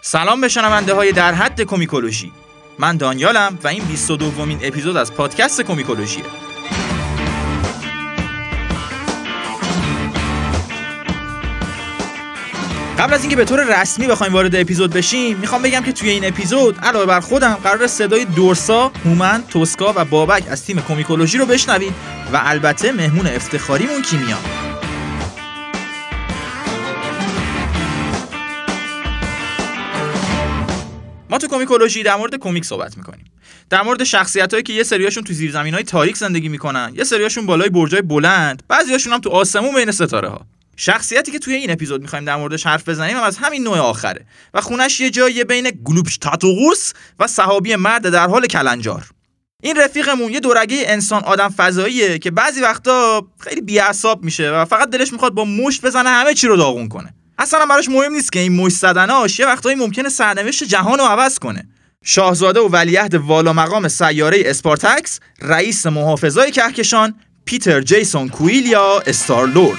سلام به شنونده های در حد کومیکولوژی. من دانیالم و این 22 دومین اپیزود از پادکست کومیکولوژیه. قبل از اینکه به طور رسمی بخوایم وارد اپیزود بشیم می‌خوام بگم که توی این اپیزود علاوه بر خودم قرار صدای دورسا، هومن، توسکا و بابک از تیم کومیکولوژی رو بشنوید و البته مهمون افتخاریمون کیمیا. تو کومیکولوژی در مورد کمیک صحبت می‌کنیم. در مورد شخصیت هایی که یه سریاشون تو زیرزمین های تاریک زندگی می‌کنن یه سریاشون بالای برجای بلند بعضیاشون هم تو آسمون بین ستاره ها شخصیتی که توی این اپیزود می‌خوایم در موردش حرف بزنیم هم از همین نوع آخره. و خونش یه جایی بین گلوبشتاتوغوس و صحابی مرد در حال کلنجار. این رفیقمون یه دورگه انسان آدم فضاییه که بعضی وقتا خیلی بیعصاب میشه و فقط دلش می‌خواد با مشت بزنه همه چی رو داغون کنه. اصلا براش مهم نیست که این مشت زدناش یه وقتایی ممکنه سرنوشت جهان رو عوض کنه. شاهزاده و ولیعهد والا مقام سیاره اسپارتکس رئیس محافظای کهکشان پیتر جیسون کویل یا استارلورد.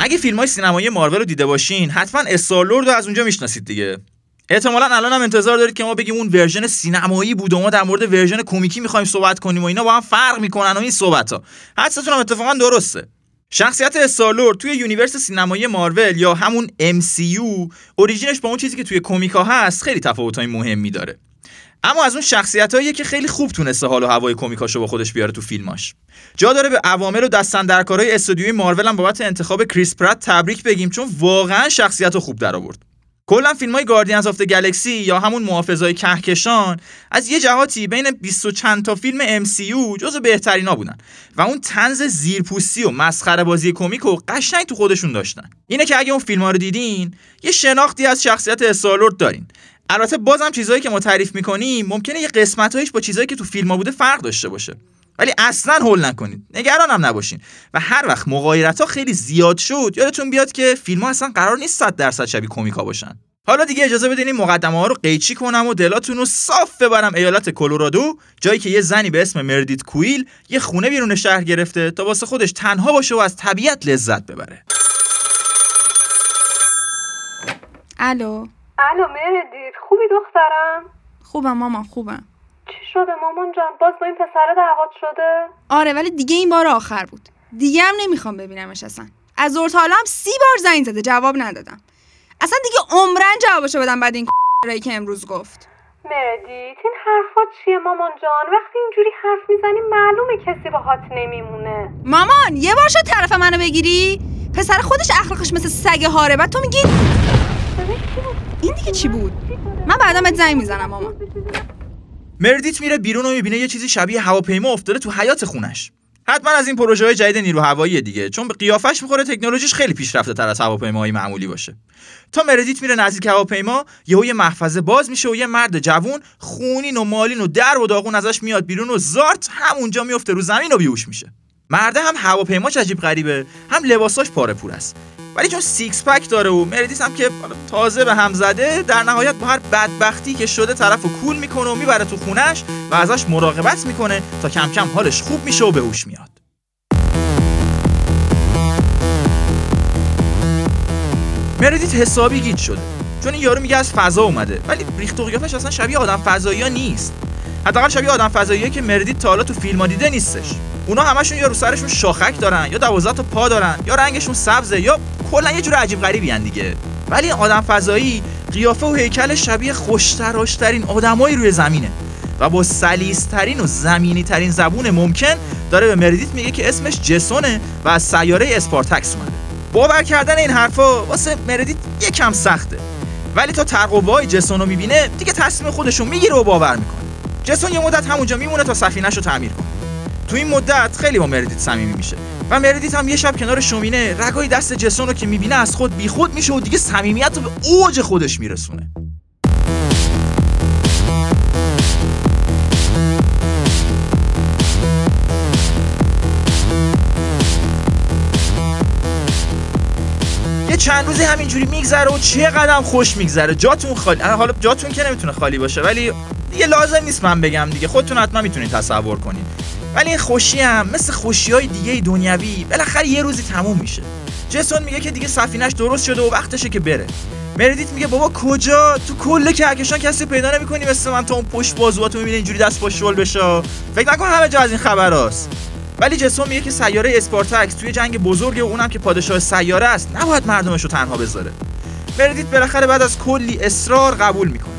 اگه فیلم های سینمایی مارول رو دیده باشین حتما استارلورد رو از اونجا می‌شناسید دیگه. احتمالا الان هم انتظار دارید که ما بگیم اون version سینمایی بود و ما در مورد version کمیکی می‌خوایم صحبت کنیم و اینا با هم فرق می‌کنن و این صحبت ها حدستون هم اتفاقا درسته. شخصیت استارلورد توی universe سینمایی مارول یا همون MCU origin ش با اون چیزی که توی کومیکا هست خیلی تفاوتای مهمی داره. اما از اون شخصیتاییه که خیلی خوب تونسته حال و هوای کمیکاشو با خودش بیاره تو فیلماش. جا داره به عوامل و دست‌اندرکارهای استودیوی مارول هم بابت انتخاب کریس پرات تبریک بگیم چون واقعا شخصیت خوب در آورد کلا فیلم های Guardians of Galaxy یا همون محافظای کهکشان از یه جهاتی بین 20 و چند تا فیلم MCU جزو بهترینا بودن و اون طنز زیرپوستی و مسخره بازی کمیک و قشنگ تو خودشون داشتن. اینه که اگه اون فیلم ها رو دیدین یه شناختی از شخصیت استارلورد دارین. البته بازم چیزایی که ما تعریف می‌کنیم ممکنه یه قسمتایش با چیزایی که تو فیلم ها بوده فرق داشته باشه. ولی اصلا هول نکنید. نگران هم نباشین. و هر وقت مغایرت ها خیلی زیاد شد یادتون بیاد که فیلم ها اصلا قرار نیست 100 درصد شبیه کمیکا باشن. حالا دیگه اجازه بدین این مقدمه ها رو قیچی کنم و دلاتون رو صاف ببرم. ایالت کلرادو جایی که یه زنی به اسم مردیت کویل یه خونه بیرون شهر گرفته تا واسه خودش تنها باشه و از طبیعت لذت ببره. الو. الو مردیت خوبی دخترم؟ خوبم مامان خوبم. چی شده مامان جان؟ باز با این پسر دعوت شده؟ آره ولی دیگه این بار آخر بود. دیگه هم نمی‌خوام ببینمش اصلا. از زور حالا هم سی بار زنگ زده جواب ندادم. اصلا دیگه عمرن جوابشو بدم بعد این رایی که امروز گفت. مردیت این حرفات چیه مامان جان؟ وقتی اینجوری حرف می‌زنی معلومه کسی باهات نمیمونه. مامان یه بار شد طرف منو بگیری؟ پسر خودش اخلاقش مثل سگ هاره. بعد تو میگی این دیگه چی بود؟ من بعدا بهت زنگ می‌زنم مامان. مردیت میره بیرون و می‌بینه یه چیزی شبیه هواپیما افتاده تو حیات خونش. حتما از این پروژه های جدید نیرو هوایی دیگه چون به قیافش می‌خوره تکنولوژیش خیلی پیشرفته تر از هواپیماهای معمولی باشه. تا مردیت میره نزدیک هواپیما یهو یه محفظه باز میشه و یه مرد جوون خونین و مالین و در و داغون ازش میاد بیرون و زارت همونجا میفته رو زمین و بیهوش میشه. مرده هم هواپیماش عجیب غریبه هم لباساش پاره پور است. ولی چون six pack داره و مردیت هم که تازه به هم زده در نهایت با هر بدبختی که شده طرف کول می‌کنه و می‌بره تو خونش و ازش مراقبت می‌کنه تا کم کم حالش خوب میشه و به هوش میاد. مردیت حسابی گیج شده. چون این یارو میگه از فضا اومده. ولی ریخت و اصلا شبیه آدم فضایی ها نیست. حداقل شبیه آدم فضایی که مردیت تا حالا تو فیلم دیده نیستش. اونا همشون یا رو سرشون شاخک دارن یا دوازده تا پا دارن یا رنگشون سبزه یا کلا یه جور عجیب غریبی دیگه. ولی آدم فضایی قیافه و هیکل شبیه خوشتراشترین آدمایی روی زمینه. و با سلیسترین و زمینی ترین زبون ممکن داره به مردیت میگه که اسمش جسونه و از سیاره اسپارتکس اومده. باور کردن این حرفا واسه مردیت یکم سخته. ولی تا ترقوه‌های جسون رو می‌بینه دیگه تصمیم خودشو می‌گیره و باور می‌کنه. جسون یه مدت همونجا میمونه تا سفینهش رو تعمیر کنه. تو این مدت خیلی با مردیت صمیمی میشه. و مردیت هم یه شب کنار شومینه رگای دست جسون رو که می‌بینه از خود بیخود میشه و دیگه صمیمیت به اوج خودش میرسونه. یه چند روزی همینجوری میگذره و چه قدم خوش میگذره. جاتون خالی. حالا جاتون که نمی‌تونه خالی باشه ولی دیگه لازم نیست من بگم دیگه. خودتون حتما می‌تونید تصور کنید. ولی این خوشی هم مثل خوشی های دیگه دنیوی بالاخره یه روزی تموم میشه. جسون میگه که دیگه سفینش درست شده و وقتشه که بره. مردیت میگه بابا کجا؟ تو کل کهکشان کسی پیدا نمی‌کنی مثل من. تو اون پشت بازواتو می‌بینی اینجوری دست پشت شل بشه فکر نکن همه جا از این خبراست. ولی جسون میگه که سیاره اسپارتاکس تو یه جنگ بزرگه و اونم که پادشاه سیاره است نباید مردمش رو تنها بذاره. مردیت بالاخره بعد از کلی اصرار قبول می‌کنه.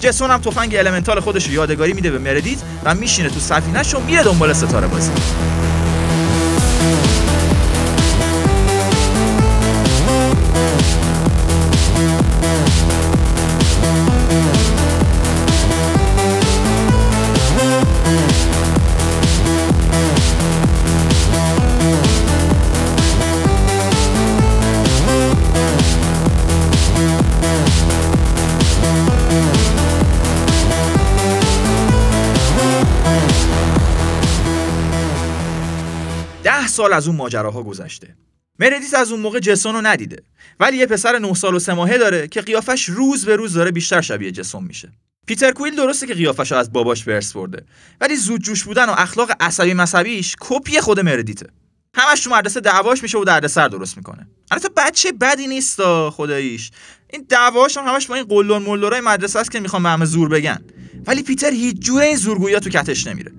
جسون هم تفنگ elemental خودش رو یادگاری میده به مردیت و میشینه تو سفینه‌ش و میره دنبال ستاره بازی. ده سال از اون ماجراها گذشته. مردیت از اون موقع جسون رو ندیده. ولی یه پسر 9 سال و 3 ماهه داره که قیافش روز به روز داره بیشتر شبیه جسون میشه. پیتر کویل درسته که قیافش از باباش ورس برده ولی زود جوش بودن و اخلاق عصبی مذهبیش کپی خود مردیته. همش تو مدرسه دعواش میشه و دردسر درست می‌کنه. البته بچه بدی نیست خداییش. این دعواش هم همش با این قلون مدرسه است که می‌خوام به همه زور بگن. ولی پیتر هیچ جوره این زورگویی تو کتش نمیره.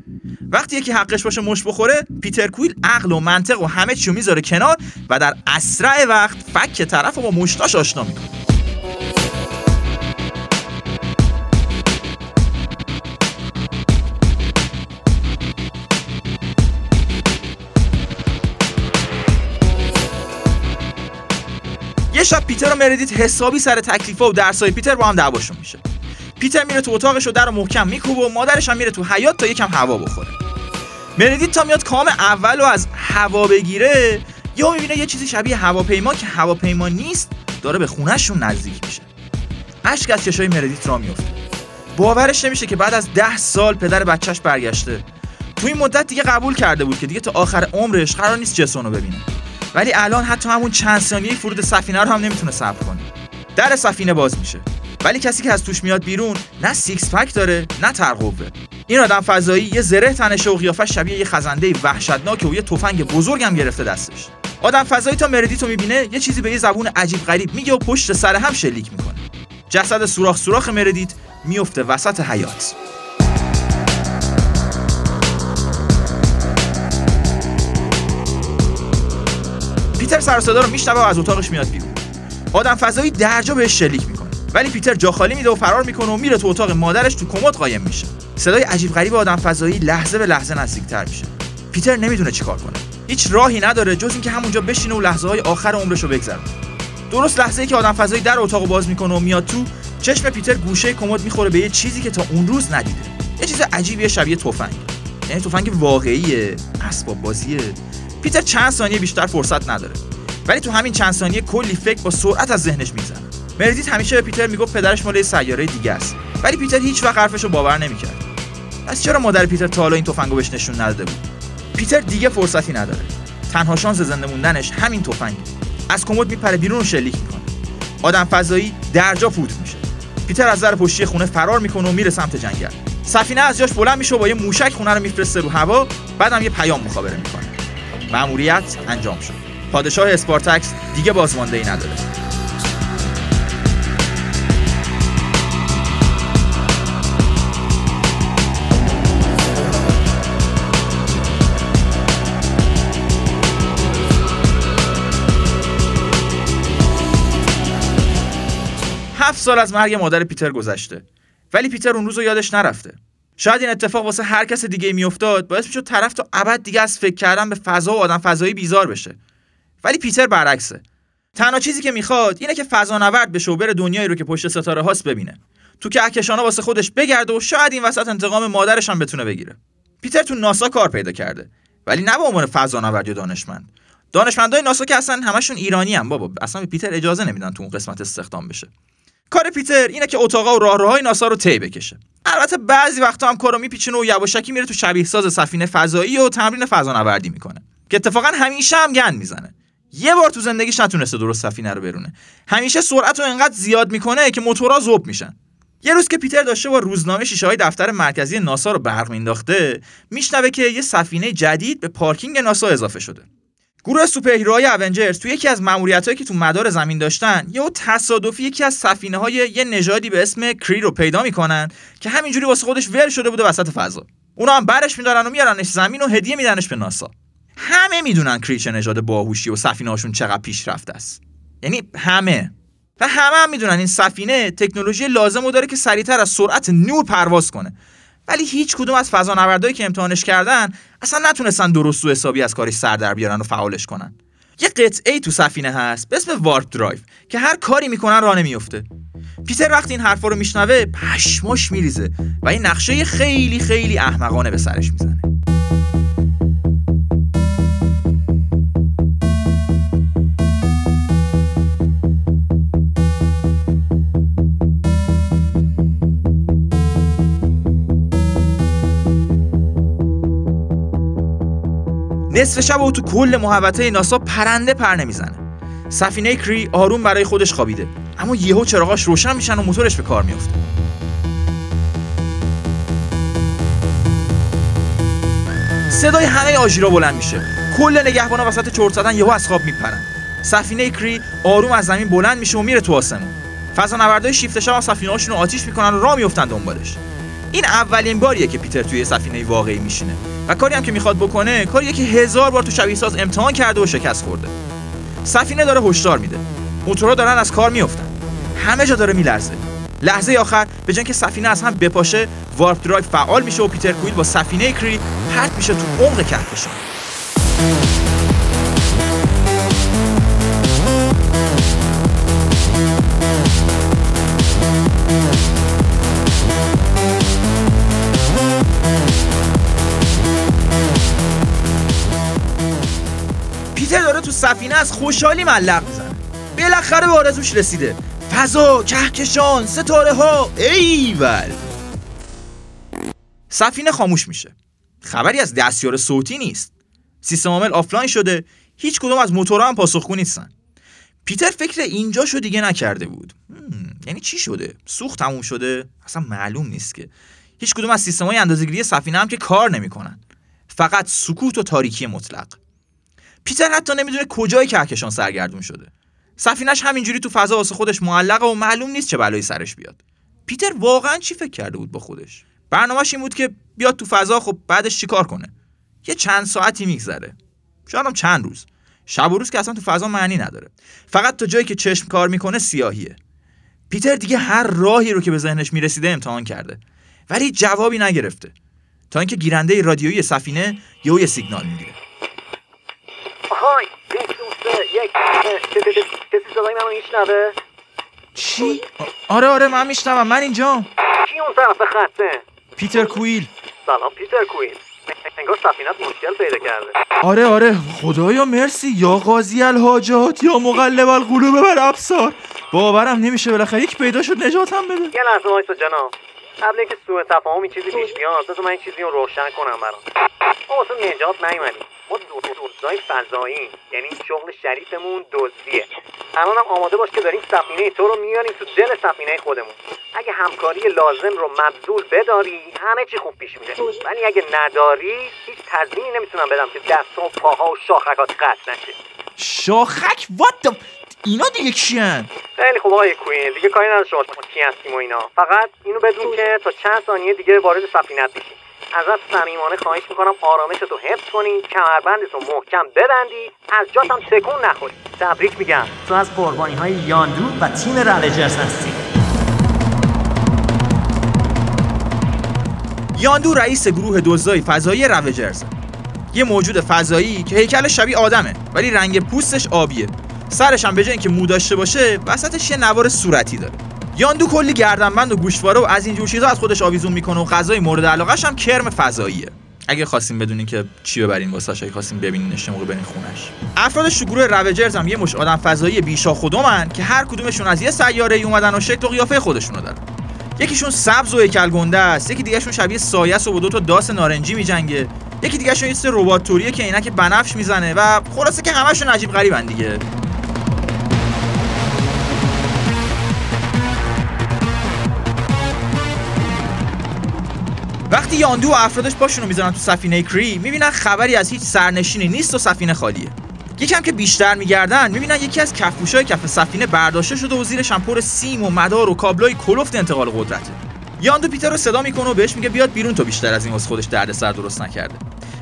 وقتی یکی حقش باشه مش بخوره پیتر کویل عقل و منطق و همه چیو می‌ذاره کنار و در اسرع وقت فک طرف رو با مشتاش آشنا می‌کنه. یه شب پیتر و مردیت حسابی سر تکلیفا و درسای پیتر با هم دعواشون میشه. پیتر میره تو اتاقش و در رو محکم میکوبه و مادرش هم میره تو حیات تا یکم هوا بخوره. مردیت تا میاد کام اول رو از هوا بگیره یا می‌بینه یه چیزی شبیه هواپیما که هواپیما نیست داره به خونهشون نزدیک میشه. اشک از چشای مردیت را میفته باورش نمیشه که بعد از ده سال پدر بچهش برگشته. تو این مدت دیگه قبول کرده بود که دیگه تا آخر عمرش قرار نیست جسون رو ببینه. ولی الان حتی همون چند ثانیه فرود سفینه رو هم نمی‌تونه صبر کنه. در سفینه باز میشه. ولی کسی که از توش میاد بیرون نه six pack داره نه ترقوه این آدم فضایی یه زره تنشه و قیافش شبیه یه خزنده وحشتناک و یه تفنگ بزرگم گرفته دستش. آدم فضایی تا مردیتو می‌بینه یه چیزی به یه زبون عجیب غریب میگه و پشت سر هم شلیک می‌کنه. جسد سوراخ سوراخ مردیت میفته وسط حیاط. پیتر سر رو میشنوه و از اتاقش میاد بیرون. آدم فضایی درجا بهش شلیک می‌کنه. ولی پیتر جا خالی میده و فرار می‌کنه و میره تو اتاق مادرش تو کمد قایم میشه. صدای عجیب غریب آدم فضایی لحظه به لحظه نزدیکتر میشه. پیتر نمی‌دونه چیکار کنه. هیچ راهی نداره جز اینکه همونجا بشینه و لحظه های آخر عمرش رو بگذرونه. درست لحظه ای که آدم فضایی در اتاق باز می‌کنه و میاد تو چشم پیتر گوشه کمد می‌خوره به یه چیزی که تا اون روز ندیده. یه چیز عجیبیه شبیه تفنگ. یعنی تفنگ واقعیه اسباب بازیه. پیتر چند ثانیه بیشتر فرصت نداره. ولی تو همین چند ثانیه کلی فکر با سرعت از ذهنش میگذره. مردیت همیشه به پیتر می‌گفت پدرش مال سیاره دیگه است. ولی پیتر هیچ وقت حرفشو باور نمی‌کرد. پس چرا مادر پیتر تا حالا این تفنگو بهش نشون نداده بود؟ پیتر دیگه فرصتی نداره. تنها شانس زنده موندنش همین تفنگه. از کمد میپره بیرون و شلیک می‌کنه. آدم فضایی درجا فوت میشه. پیتر از در پشتی خونه فرار می‌کنه و میره سمت جنگل. سفینه از جاش بلند میشه و با یه موشک خونه رو میفرسته رو هوا بعدم یه پیام مخابره می‌کنه. مأموریت انجام شد. پادشاه اسپارتاکس دیگه بازمانده ای نداره. هفت سال از مرگ مادر پیتر گذشته. ولی پیتر اون روز رو یادش نرفته. شاید این اتفاق واسه هر کس دیگه میافتاد باعث می‌شد طرف تا ابد دیگه از فکر کردن به فضا و آدم فضایی بیزار بشه. ولی پیتر برعکسه. تنها چیزی که می‌خواد اینه که فضانورد بشه و بره دنیایی رو که پشت ستاره هاست ببینه. تو که کهکشانا واسه خودش بگرده و شاید این وسط انتقام مادرش هم بتونه بگیره. پیتر تو ناسا کار پیدا کرده. ولی نه به عنوان فضانورد یا دانشمند. دانشمندای ناسا که اصلا همشون ایرانی هم بابا اصلا پیتر اجازه نمیدن تو اون قسمت استخدام بشه. کار پیتر اینه که اتاقا و راهروهای ناسا رو طی بکشه. البته بعضی وقتا هم کارو میپیچونه و یواشکی میره تو شبیه ساز سفینه فضایی و تمرین فضانوردی می‌کنه. که اتفاقا همیشه هم گند می‌زنه. یه بار تو زندگیش نتونسته درست سفینه رو برونه. همیشه سرعت رو انقدر زیاد می‌کنه که موتورها ذوب میشن. یه روز که پیتر داشته با روزنامه شیشه های دفتر مرکزی ناسا رو برق مینداخته میشنوه که یه سفینه جدید به پارکینگ ناسا اضافه شده. گروه سوپرهیروهای اونجرز تو یکی از ماموریتایی که تو مدار زمین داشتن یهو تصادفی یکی از سفینه های یه نژادی به اسم کری رو پیدا می‌کنن که همینجوری واسه خودش ول شده بوده وسط فضا. اونا هم برش میدارن و میارنش زمین و هدیه میدنش به ناسا. همه می‌دونن کری چه نژاد باهوشی و سفینه هاشون چقدر پیشرفته است. یعنی همه. و همه هم می‌دونن این سفینه تکنولوژی لازم رو داره که سریعتر از سرعت نور پرواز کنه. ولی هیچ کدوم از فضانوردایی که امتحانش کردن اصلا نتونستن درست و حسابی از کارش سر در بیارن و فعالش کنن. یه قطعه تو سفینه هست به اسم وارپ درایو که هر کاری می‌کنن راه نمیفته پیتر وقتی این حرفا رو میشنوه پشماش میریزه و این نقشه خیلی خیلی احمقانه به سرش می‌زنه. نصف شب و تو کل محوطه ناسا پرنده پر نمی‌زنه. سفینه کری آروم برای خودش خوابیده. اما یهو چراغاش روشن میشن و موتورش به کار میفته صدای همه آژیرا بلند میشه. کل نگهبانا وسط چرت زدن یهو از خواب میپرن. سفینه کری آروم از زمین بلند میشه و میره تو آسمون. فضانوردای شیفت شب سفینه هاشون رو آتیش می‌کنن و راه میفتن دنبالش. این اولین باریه که پیتر توی سفینه واقعی میشینه. و کاری هم که می‌خواد بکنه کاریه که هزار بار تو شبیه ساز امتحان کرده و شکست خورده. سفینه داره هشدار میده. موتورها دارن از کار میفتن همه جا داره میلرزه. لحظه آخر به جای که سفینه از هم بپاشه warp drive فعال میشه و پیتر کویل با سفینه کری پرت میشه تو عمق کهکشان. سفینه از خوشحالی معلق می‌زنه. بالاخره به آرزوش رسیده. فضا کهکشان ستاره ها ایول سفینه خاموش میشه. خبری از دستیار صوتی نیست. سیستم عامل آفلاین شده. هیچ کدوم از موتورها هم پاسخگو نیستن. پیتر فکر اینجا شو دیگه نکرده بود. یعنی چی شده؟ سوخت تموم شده؟ اصلا معلوم نیست که. هیچ کدوم از سیستم های اندازه‌گیری سفینه هم که کار نمی‌کنن. فقط سکوت و تاریکی مطلق. پیتر حتی نمی‌دونه کجای کهکشان سرگردون شده. سفینش همینجوری تو فضا واسه خودش معلقه و معلوم نیست چه بلایی سرش بیاد. پیتر واقعا چی فکر کرده بود با خودش؟ برنامهش این بود که بیاد تو فضا خب بعدش چیکار کنه؟ یه چند ساعتی میگذره. شاید هم چند روز. شب و روز که اصلا تو فضا معنی نداره. فقط تا جایی که چشم کار می‌کنه سیاهیه. پیتر دیگه هر راهی رو که به ذهنش می‌رسیده امتحان کرده. ولی جوابی نگرفته. تا اینکه گیرنده رادیویی سفینه یهو یه سیگنال می‌گیره. آهای یک سه یک کسی صدای منو میشنوه چی؟ آره آره من میشنوم من اینجا کی اون طرف خطه پیتر کویل سلام پیتر کوین انگار سفینت مشکل پیدا کرده آره آره خدایا مرسی یا قاضی الحاجات یا مقلب القلوب بر ابصار باورم نمیشه بالاخره یک پیدا شد نجاتم بده یه لحظه وایسا جناب قبل اینکه سوء تفاهمی چیزی پیش بیاد بذار من این چیزی رو روشن کنم برام. ما واسه نجات نیومدیم. ما دزدای فضایی یعنی شغل شریفمون دزدیه. الانم آماده باش که داریم سفینه تو رو میاریم تو دل سفینه خودمون. اگه همکاری لازم رو مبذول بداری همه چی خوب پیش میره. ولی اگه نداری هیچ تضمینی نمی‌تونم بدم که دست و پاها و شاخکات قطع نشه. شاخک؟ وات اینا دیگه کیان؟ خیلی خوب آقای کوین دیگه کاری نداشته باش ما کی هستیم و اینا. فقط اینو بدون که تا چند ثانیه دیگه وارد سفینت بشی ازت صمیمانه خواهش می‌کنم آرامشتو حفظ کنی کمربندتو محکم ببندی از جات هم تکون نخوری. تبریک میگم. تو از قربانی های یاندو و تیم روجرز هستی. یاندو رئیس گروه دزدای فضایی روجرز یه موجود فضایی که هیکل شبیه آدمه ولی رنگ پوستش آبیه. سرش هم به جای اینکه مو داشته باشه وسطش یه نوار صورتی داره. یاندو کلی گردنبند و گوشواره و از اینجور چیزا از خودش آویزون می‌کنه و غذای مورد علاقهش هم کرم فضاییه. اگه خواستیم بدونین که چی ببرین واسه اگه خواستیم ببینینش موقع برین خونش افرادش تو گروه روجرز هم یه مش آدم فضایی بیشا خودمن که هر کدومشون از یه سیاره ای اومدن و شکل و قیافه خودشونو دارن. یکیشون سبز و هیکل است یکی دیگهشون شبیه سایه و با دو تا داس نارنجی میجنگه. یکی دیگهشون یه ربات توریه که عینک بنفش می‌زنه و خلاصه که همشون عجیب غریبن دیگه. وقتی یاندو و افرادش پاشونو می‌ذارن تو سفینه کری می‌بینن خبری از هیچ سرنشینی نیست و سفینه خالیه. یکم که بیشتر میگردن می‌بینن یکی از کفپوشای کف سفینه برداشته شده و زیرش هم پر سیم و مدار و کابلای کلفت انتقال قدرته. یاندو پیتر رو صدا می‌کنه و بهش میگه بیاد بیرون تو بیشتر از این واسه خودش دردسر درست نکرده.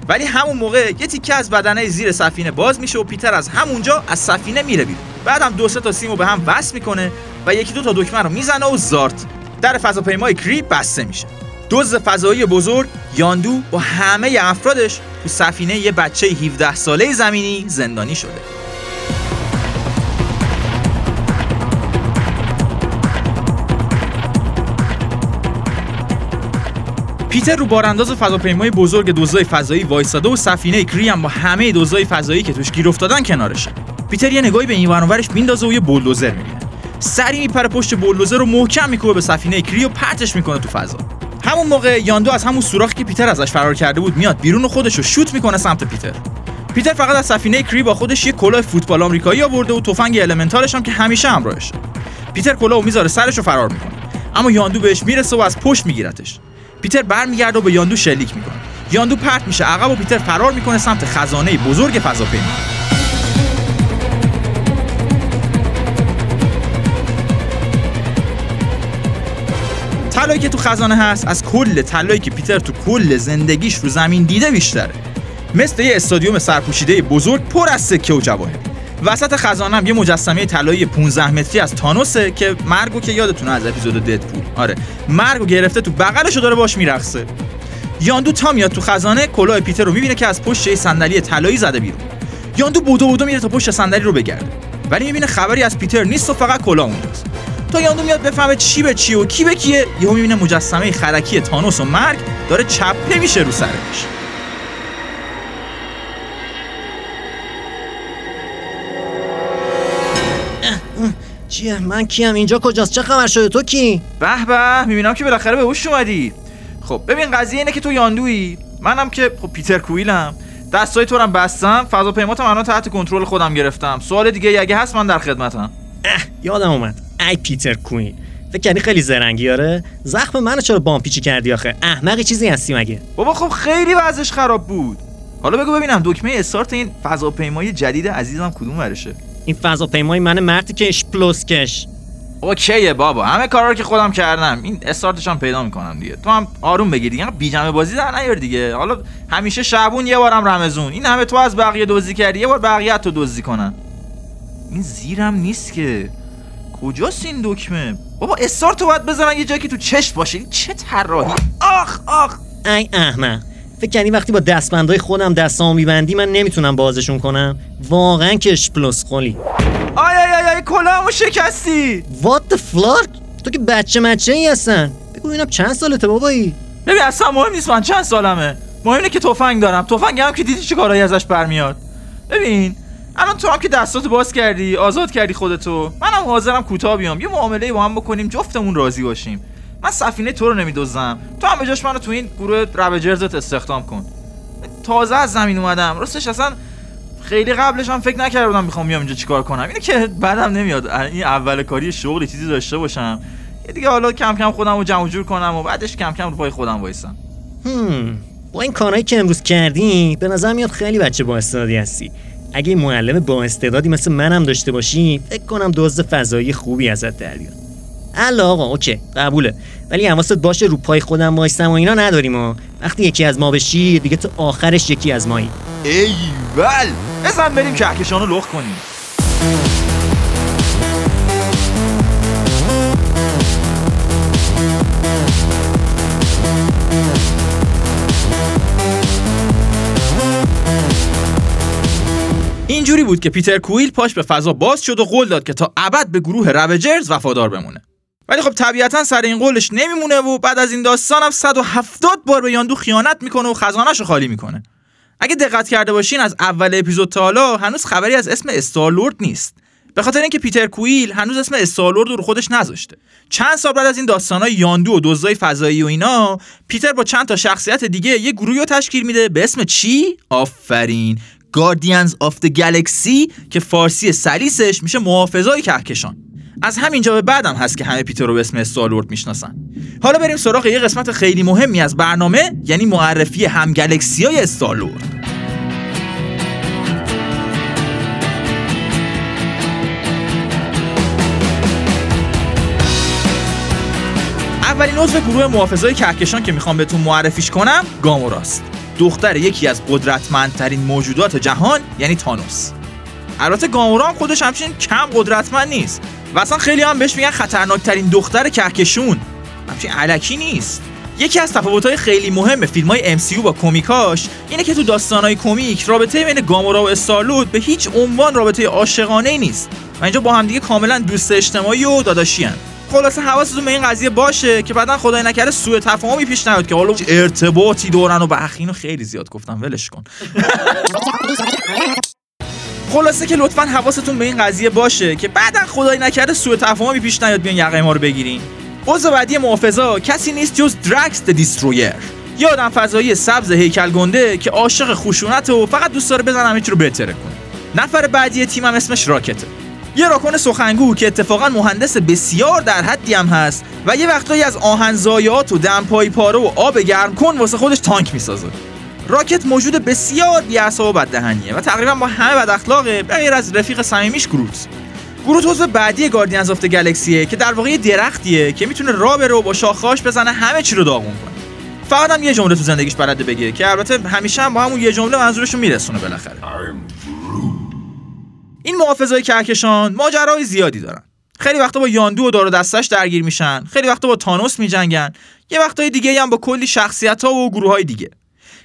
ولی همون موقع یه تیکه از بدنه زیر سفینه باز میشه و پیتر از همونجا از سفینه میره بیرون. بعدم دو سه تا سیمو به هم وصل می‌کنه و یکی دو تا دکمه رو می‌زنه و زارت. در فضاپیمای کری بسته میشه. دزد فضایی بزرگ یاندو با همه افرادش تو سفینه یه بچه 17 ساله زمینی زندانی شده. پیتر رو بارانداز فضاپیمای بزرگ دزدای فضایی وایساده و سفینه کری هم با همه دزدای فضایی که توش گیر افتادن کنارشه. پیتر یه نگاهی به این ورانورش میندازه و یه بولدوزر می‌بینه. سری میپره پشت بولدوزر رو محکم میکوبه به سفینه کری و پرتش می‌کنه تو فضا. همون موقع یاندو از همون سوراخی که پیتر ازش فرار کرده بود میاد بیرون و خودش رو شوت می‌کنه سمت پیتر. پیتر فقط از سفینه کری با خودش یه کلاه فوتبال آمریکایی آورده و تفنگ المنتالش هم که همیشه همراهشه پیتر کلاهو می‌ذاره سرش رو فرار می‌کنه. اما یاندو بهش می‌رسه و از پشت میگیرتش. پیتر برمیگرده و به یاندو شلیک می‌کنه. یاندو پرت میشه عقب و پیتر فرار می‌کنه سمت خزانه بزرگ فضاپیما. طلایی که تو خزانه هست از کل طلایی که پیتر تو کل زندگیش رو زمین دیده بیشتره. مثل یه استادیوم سرپوشیده بزرگ پر از سکه و جواهر. وسط خزانه یه مجسمه طلایی 15 متری از تانوسه که مرگو که یادتونه از اپیزود ددپول. آره مرگو گرفته تو بغلشو داره باش میرقصه. یاندو تا میاد تو خزانه کلاه پیتر رو می‌بینه که از پشت یه صندلی طلایی زده بیرون. یاندو بودو بودو میره تا پشت صندلی رو بگرده. ولی می‌بینه خبری از پیتر نیست و فقط کلاه تا یاندو میاد بفهمه چی به چیه و کی به کیه یهو می‌بینه مجسمه خرکی تانوس و مرگ داره چپه میشه رو سرش. چیه؟ من کیم؟ اینجا کجاست؟ چه خبر شده؟ تو کی؟ به به می‌بینم که بالاخره به هوش اومدی. خب ببین قضیه اینه که تو یاندویی. منم که خب پیتر کویلم. دستای تو هم بستم فضاپیماتم الان تحت کنترل خودم گرفتم. سوال دیگه اگه هست من در خدمتم. اه یادم اومد. ای پیتر کوین فکر کردی خیلی زرنگی آره؟ زخم منو چرا بامپیچی کردی آخه؟ احمقی چیزی هستی مگه؟ بابا خب خیلی وضعش خراب بود. حالا بگو ببینم دکمه استارت این فضاپیمای جدید عزیزم کدوم ورشه؟ این فضاپیمای من مردی که پلوس کش. اوکیه بابا همه کارا رو که خودم کردم. این استارتش هم پیدا می‌کنم دیگه. تو هم آروم بگیر دیگه بیجمه بازی در نیار دیگه. حالا همیشه شعبون یه بارم رمزون. این همه تو از بقیه دزدی کردی یه بار بقیه تو دزدی کنن. این زیرم نیست که. کجاست این دکمه؟ بابا استارتو باید بزنن یه جایی که تو چشم باشه. این چه طراحی؟ آخ آخ. ای احمق فکر کردی وقتی با دستبندهای خودم دستامو میبندی من نمی‌تونم بازشون کنم؟ واقعا که پلوس خلی آی آی آی, آی کلاهمو شکستی. What the fuck تو که بچه مچه ای هستن. بگو اینم چند سالته بابایی؟ ببین اصلا مهم نیست من چند سالمه. مهم اینه که تفنگ دارم. تفنگ هم که دیدی چه کارایی ازش برمیاد. ببین الان تو هم که دستاتو باز کردی آزاد کردی خودتو. منم حاضرم کوتاه بیام. یه معامله با هم بکنیم جفتمون راضی باشیم. من سفینه تو رو نمی‌دزدم تو هم به جاش منو تو این گروه Ravagers ت استخدام کن. تازه از زمین اومدم. راستش اصلا خیلی قبلش هم فکر نکرده بودم می‌خوام بیام اینجا چیکار کنم. اینه که بعدم نمیاد. این اول کاری شغل چیزی داشته باشم. یه دیگه حالا کم کم خودم رو جمع جور کنم و بعدش کم کم رو پای خودم وایسم. با این کارهایی که امروز کردی به نظر میاد خیلی بچه با استعدادی هستی. اگه معلم با استعدادی مثل منم داشته باشی فکر کنم دزد فضایی خوبی ازت در بیاد. الله آقا اوکی قبوله. ولی حواست باشه رو پای خودم وایستم و اینا نداریم و وقتی یکی از ما بشی دیگه تو آخرش یکی از مایی. ایول بزن بریم کهکشانو لخ کنیم. بود که پیتر کویل پاش به فضا باز شد و قول داد که تا ابد به گروه روجرز وفادار بمونه. ولی خب طبیعتا سر این قولش نمیمونه و بعد از این داستان هم 170 بار به یاندو خیانت می‌کنه و خزانه‌شو خالی می‌کنه. اگه دقت کرده باشین از اول اپیزود تا حالا هنوز خبری از اسم استارلورد نیست. به خاطر اینکه پیتر کویل هنوز اسم استارلورد رو خودش نذاشته. چند سال بعد از این داستانای یاندو و دزدای فضایی و اینا پیتر با چند تا شخصیت دیگه یه گروهی رو تشکیل میده به اسم چی؟ آفرین! Guardians of the Galaxy که فارسی سلیسش میشه محافظای کهکشان. از همینجا به بعدم هست که همه پیتر رو به اسم استارلورد می‌شناسن. حالا بریم سراغ یه قسمت خیلی مهمی از برنامه یعنی معرفی هم گلکسی های استارلورد اولین عضو گروه محافظای کهکشان که می‌خوام بهتون معرفیش کنم گاموراست. دختر یکی از قدرتمندترین موجودات جهان یعنی تانوس. البته گامورا هم خودش همچین کم قدرتمند نیست و اصلا خیلی هم بهش میگن خطرناکترین دختر کهکشون. همچین علکی نیست. یکی از تفاوت‌های خیلی مهم فیلم‌های MCU با کمیکاش اینه که تو داستان‌های کمیک رابطه بین گامورا و استارلود به هیچ عنوان رابطه عاشقانه نیست و اینجا با همدیگه کاملا دوست اجتماعی و داداشی هن. خلاصه حواستون به این قضیه باشه که بعدا خدای نکرده سوء تفاهمی پیش نیاد که حالا ارتباطی دورن و بخینو خیلی زیاد گفتم ولش کن. خلاصه که لطفا حواستون به این قضیه باشه که بعدا خدای نکرده سوء تفاهمی پیش نیاد بیان یقه ما رو بگیرین. عضو بعدی محافظا کسی نیست جز درکس دیسترویر. یه آدم فضایی سبز هیکل گنده که عاشق خشونت و فقط دوست داره بزن همه رو بهتره کنه. نفر بعدی تیمم اسمش راکته. یه راکن سخنگو که اتفاقا مهندس بسیار در حدی هم هست و یه وقتایی از آهنزایات و دمپایی پاره و آب گرم کن واسه خودش تانک می‌سازه. راکت موجود بسیار بی‌عصا و بددهنیه و تقریبا با همه بد اخلاقه غیر از رفیق صمیمیش گروت. گروت عضو بعدی گاردینز آف گلکسیه که در واقع یه درختیه که می‌تونه راه بره و با شاخهاش بزنه همه چی رو داغون کنه. فقط هم یه جمله تو زندگیش بلده بگه که البته همیشه هم با همون یه جمله منظورش رو میرسونه بالاخره. این محافظای کهکشان ماجراهای زیادی دارن. خیلی وقتا با یاندو و دار و دستش درگیر میشن. خیلی وقتا با تانوس میجنگن. یه وقتای دیگه هم با کلی شخصیت ها و گروه های دیگه.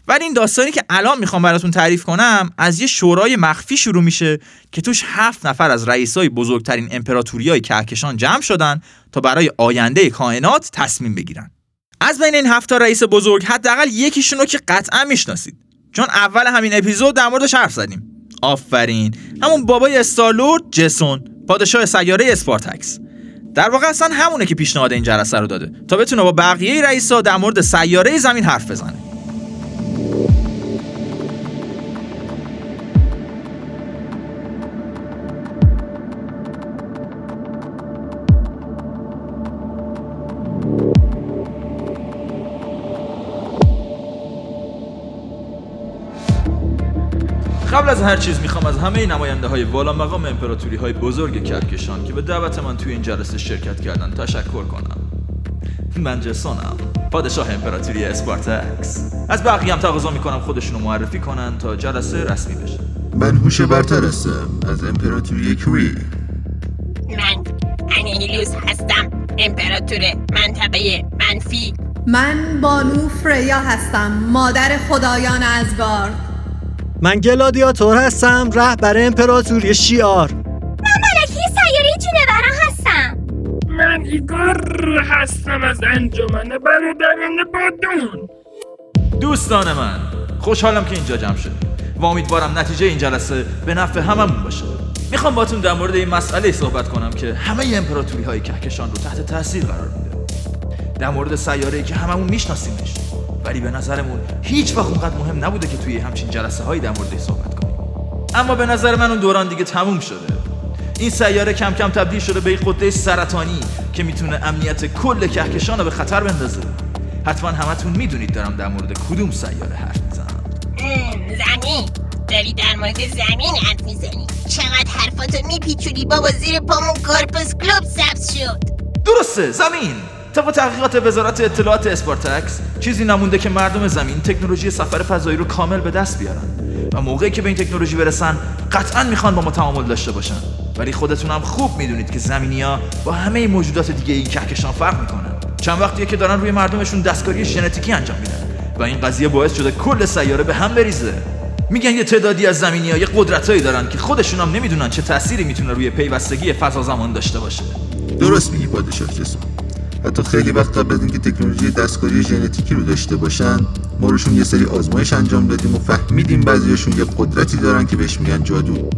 ولی این داستانی که الان می‌خوام براتون تعریف کنم از یه شورای مخفی شروع میشه که توش هفت نفر از رئیسای بزرگترین امپراتوری های کهکشان جمع شدن تا برای آینده کائنات تصمیم بگیرن. از بین این هفت رئیس بزرگ حداقل یکیشون رو که قطعا می‌شناسید. چون اول همین اپیزود در موردش حرف زدیم. آفرین. همون بابای استارلورد جسون. پادشاه سیاره اسپارتکس در واقع اصلا همونه که پیشنهاد این جلسه رو داده. تا بتونه با بقیه رئیسا در مورد سیاره زمین حرف بزنه. از هر چیز می‌خوام از همه نماینده های والا مقام امپراتوری های بزرگ کهکشان که به دعوت من توی این جلسه شرکت کردن تشکر کنم. من جسونم پادشاه امپراتوری اسپارتکس از بقیه هم تقاضا می‌کنم خودشونو معرفی کنن تا جلسه رسمی بشه. من هوش برتر هستم از امپراتوری کری من انیلیوس هستم امپراتور منطقه منفی. من بانو فریا هستم مادر خدایان ازگارد من گلادیاتور هستم رهبر امپراتوری شیار. من ملکه سیاره جونوران هستم. من ایگور هستم از انجمن برادران بادون. دوستان من خوشحالم که اینجا جمع شدیم و امیدوارم نتیجه این جلسه به نفع هممون باشه. می‌خوام باتون در مورد این مسئله صحبت کنم که همه امپراتوری های کهکشان رو تحت تاثیر قرار میده. در مورد سیاره که هممون میشناسیمش. ولی به نظرمون هیچ وقت اونقدر مهم نبوده که توی همچین جلسه هایی در موردش صحبت کنیم. اما به نظر من اون دوران دیگه تموم شده. این سیاره کم کم تبدیل شده به یک قطعه سرطانی که می‌تونه امنیت کل کهکشان رو به خطر بندازه. حتما همتون می‌دونید دارم در مورد کدوم سیاره حرف می‌زنم. زمین. داری در مورد زمین حرف می‌زنی. چقدر حرفاتو میپیچونی؟ بابا زیر پامون کارپس کلوب سبز شد. درسته زمین. طبق تحقیقات وزارت اطلاعات اسپارتکس چیزی نمونده که مردم زمین تکنولوژی سفر فضایی رو کامل به دست بیارن و موقعی که به این تکنولوژی برسن قطعا می‌خوان با ما تعامل داشته باشن. ولی خودتون هم خوب می‌دونید که زمینیا با همه موجودات دیگه این کهکشان فرق می‌کنن. چند وقتیه که دارن روی مردمشون دستکاری ژنتیکی انجام میدن و این قضیه باعث شده کل سیاره به هم بریزه. میگن یه تعدادی از زمینی ها یه قدرتایی دارن که خودشون هم نمی‌دونن چه تأثیری می‌تونه روی پیوستگی فضا زمان داشته باشه. درست میگی پادشاه جسون حتی خیلی وقت قبل از اینکه تکنولوژی دستکاری ژنتیکی رو داشته باشن ما روشون یه سری آزمایش انجام دادیم و فهمیدیم بعضیاشون یه قدرتی دارن که بهش میگن جادو.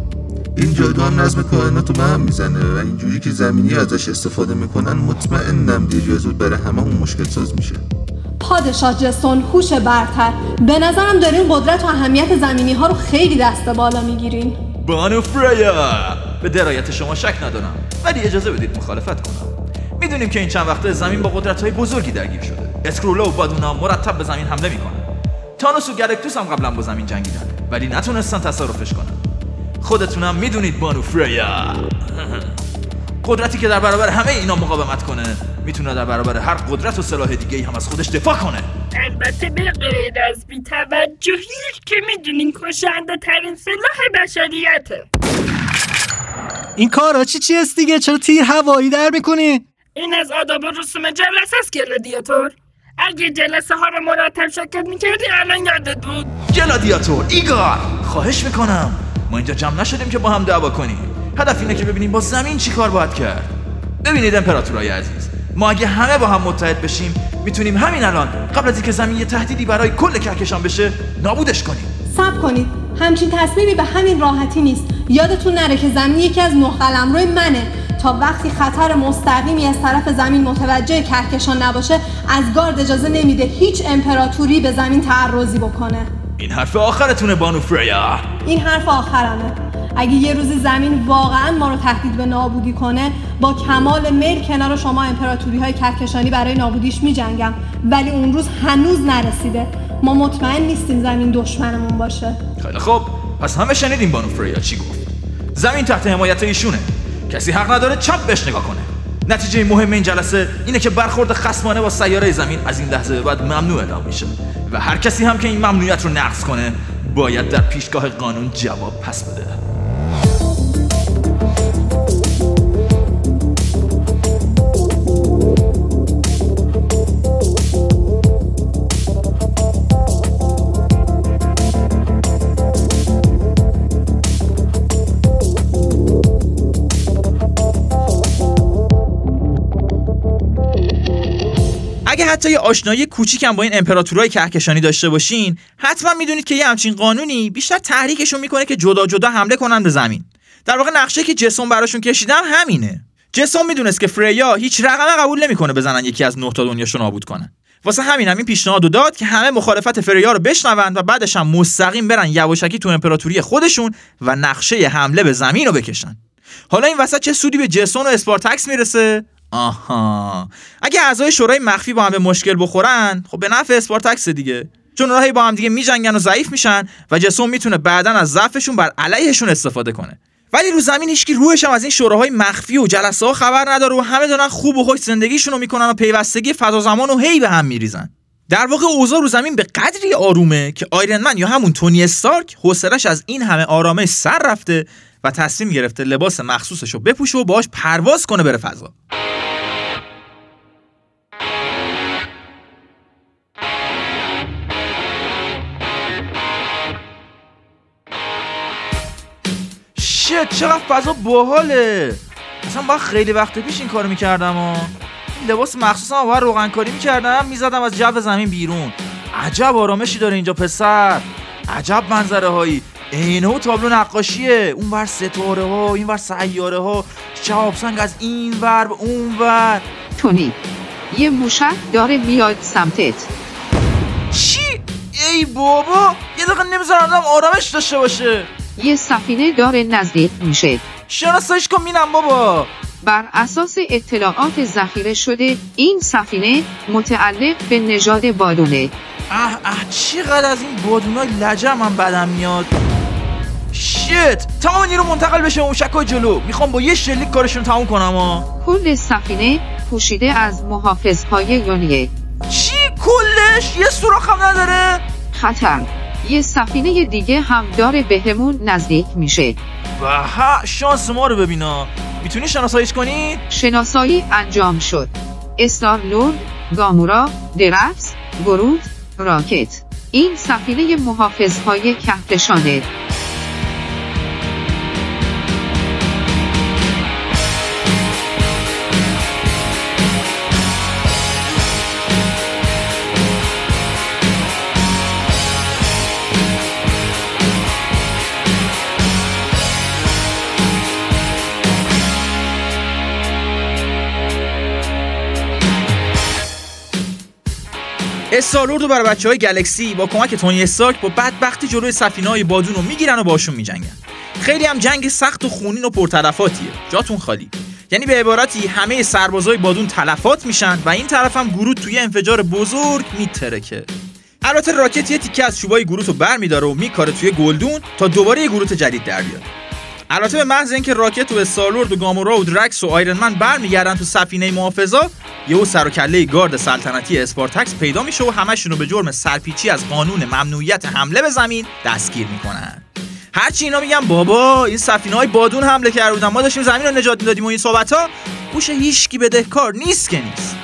این جادو هم نظم کائنات رو به هم می‌زنه و اینجوری که زمینی ازش استفاده می‌کنن مطمئنم دیر یا زود برای هممون مشکل ساز میشه. پادشاه جسون هوش برتر. به نظرم دارین قدرت و اهمیت زمینی ها رو خیلی دست بالا می‌گیرین. بانو فریا! به درایت شما شک ندارم. ولی اجازه بدید مخالفت کنم. می‌دونیم که این چند وقته زمین با قدرت های بزرگی درگیر شده. اسکرولا و بادونا مرتب به زمین حمله می‌کنن. تانوس و گلکتوس هم قبلا با زمین جنگیدن ولی نتونستن تصرفش کنن. خودتونم می‌دونید بانو فریا. قدرتی که در برابر همه اینا مقاومت کنه می‌تونه در برابر هر قدرت و سلاح دیگه هم از خودش دفاع کنه. البته به غیر از بیتوجهی که می‌دونین کشنده ترین سلاح بشریته. این کارا چی چی است دیگه؟ چرا تیر هوایی در می‌کنی؟ این از آداب و رسوم جلسه است گلادیاتور اگه جلسه ها رو مرتب شرکت می‌کردی الان یادت بود. گلادیاتور ایگار. خواهش می‌کنم. ما اینجا جمع نشدیم که با هم دعوا کنیم. هدف اینه که ببینیم با زمین چی کار باید کرد. ببینید امپراتورای عزیز ما اگه همه با هم متحد بشیم می‌تونیم همین الان قبل از اینکه زمین یه تهدیدی برای کل کهکشان بشه نابودش کنیم. صبر کنید. همچین تصمیمی به همین راحتی نیست. یادتون نره که زمین یکی از نه قلمروی منه. تا وقتی خطر مستقیمی از طرف زمین متوجه کهکشان نباشه از گارد اجازه نمیده هیچ امپراتوری به زمین تعرضی بکنه. این حرف آخرتونه بانو فریا این حرف آخرمه. اگه یه روزی زمین واقعا ما رو تهدید به نابودی کنه با کمال میل کنار شما امپراتوری های کهکشانی برای نابودیش میجنگم. ولی اون روز هنوز نرسیده. ما مطمئن نیستیم زمین دشمنمون باشه. خیلی خب پس همه شنیدیم بانو فریا چی گفت. زمین تحت حمایت ایشونه. کسی حق نداره چپ بهش نگاه کنه. نتیجه مهم این جلسه اینه که برخورد خصمانه با سیاره زمین از این لحظه به بعد ممنوع اعلام میشه و هر کسی هم که این ممنوعیت رو نقض کنه باید در پیشگاه قانون جواب پس بده. حتی یه آشنایی کوچیکم با این امپراتورای کهکشانی داشته باشین حتما می‌دونید که یه همچین قانونی بیشتر تحریکشون می‌کنه که جدا جدا حمله کنن به زمین. در واقع نقشه که جسم براشون کشیدم همینه. جسم می‌دونست که فریا هیچ رقمه قبول نمی‌کنه بزنن یکی از نه تا دنیاشو نابود کنن. واسه همین همین پیشنهاد رو داد که همه مخالفت فریا رو بشنون و بعدش هم مستقیم برن یواشکی تو امپراتوری خودشون و نقشه حمله به زمین رو بکشن. حالا این وسط چه سودی به جسون و اسپارتکس می‌رسه؟ آها. اگه اعضای شورای مخفی با هم به مشکل بخورن خب به نفع اسپارتکس دیگه. چون راهی با هم دیگه میجنگن و ضعیف میشن و جسوم می‌تونه بعدا از ضعفشون بر علیهشون استفاده کنه. ولی رو زمین هیچکی روحش هم از این شوراهای مخفی و جلسه ها خبر نداره و همه دارن خوب و خوش زندگیشون رو می‌کنن و پیوستگی فضا زمان و هی به هم میریزن. در واقع اوضاع رو زمین به قدری آرومه که آیرن من یا همون تونی استارک حوصلش از این همه آرامش سر رفته و تصمیم گرفته لباس مخصوصش رو بپوشه و باهاش پرواز کنه بره فضا. چقدر فضا باحاله؟ اصلا با خیلی وقت پیش این کارو می‌کردم و لباس مخصوصم باید روغن کاری می‌کردم می‌زدم از جو زمین بیرون. عجب آرامشی داره اینجا پسر. عجب منظره هایی اینه و تابلو نقاشیه. اون ور ستاره ها این ور سیاره ها شهاب سنگ از این ور به اون ور. تونی یه موشک داره میاد سمتت. چی؟ ای بابا یه دقیقه نمی‌ذارم آدم آرامش داشته باشه. یه سفینه داره نزدیک میشه. شناسایش کن مینم بابا. بر اساس اطلاعات ذخیره شده این سفینه متعلق به نژاد بادونه. اه اه چقدر از این بادونای لجم من بدم میاد. شت تمام نیرو منتقل بشه اون شکای جلو. می‌خوام با یه شلیک کارشون تموم کنم ها. کل سفینه پوشیده از محافظهای یونیه. چی کلش؟ یه سوراخ هم نداره؟ خطر. یه سفینه دیگه هم داره بهمون نزدیک میشه. و ها شانس ما رو ببینا. می‌تونی شناساییش کنی؟ شناسایی انجام شد. استار لور، گامورا، درفس، گروت، راکت. این سفینه محافظهای کهکشانه. استارلورد و برای بچه های گلکسی با کمک تونی استارک با بدبختی جلوی سفینه های بادون رو می‌گیرن و باشون میجنگن. خیلی هم جنگ سخت و خونین و پرطرفاتیه. جاتون خالی. یعنی به عبارتی همه سربازای بادون تلفات میشن و این طرف هم گروت توی انفجار بزرگ میترکه. البته راکت یه تیکه از چوبای گروت رو برمیداره و میکاره توی گلدون تا دوباره یه گروت جدید در بیاد. البته به محض اینکه راکت و استارلورد و گامورا و درکس و آیرنمن برمیگردن تو سفینه محافظا یهو سر و کله گارد سلطنتی اسپارتکس پیدا میشه و همشون رو به جرم سرپیچی از قانون ممنوعیت حمله به زمین دستگیر می‌کنن. هرچی اینا میگن بابا این سفینه های بادون حمله کرده بودن. ما داشتیم زمین رو نجات می‌دادیم و این صحبت ها گوش هیچکی بدهکار نیست که نیست.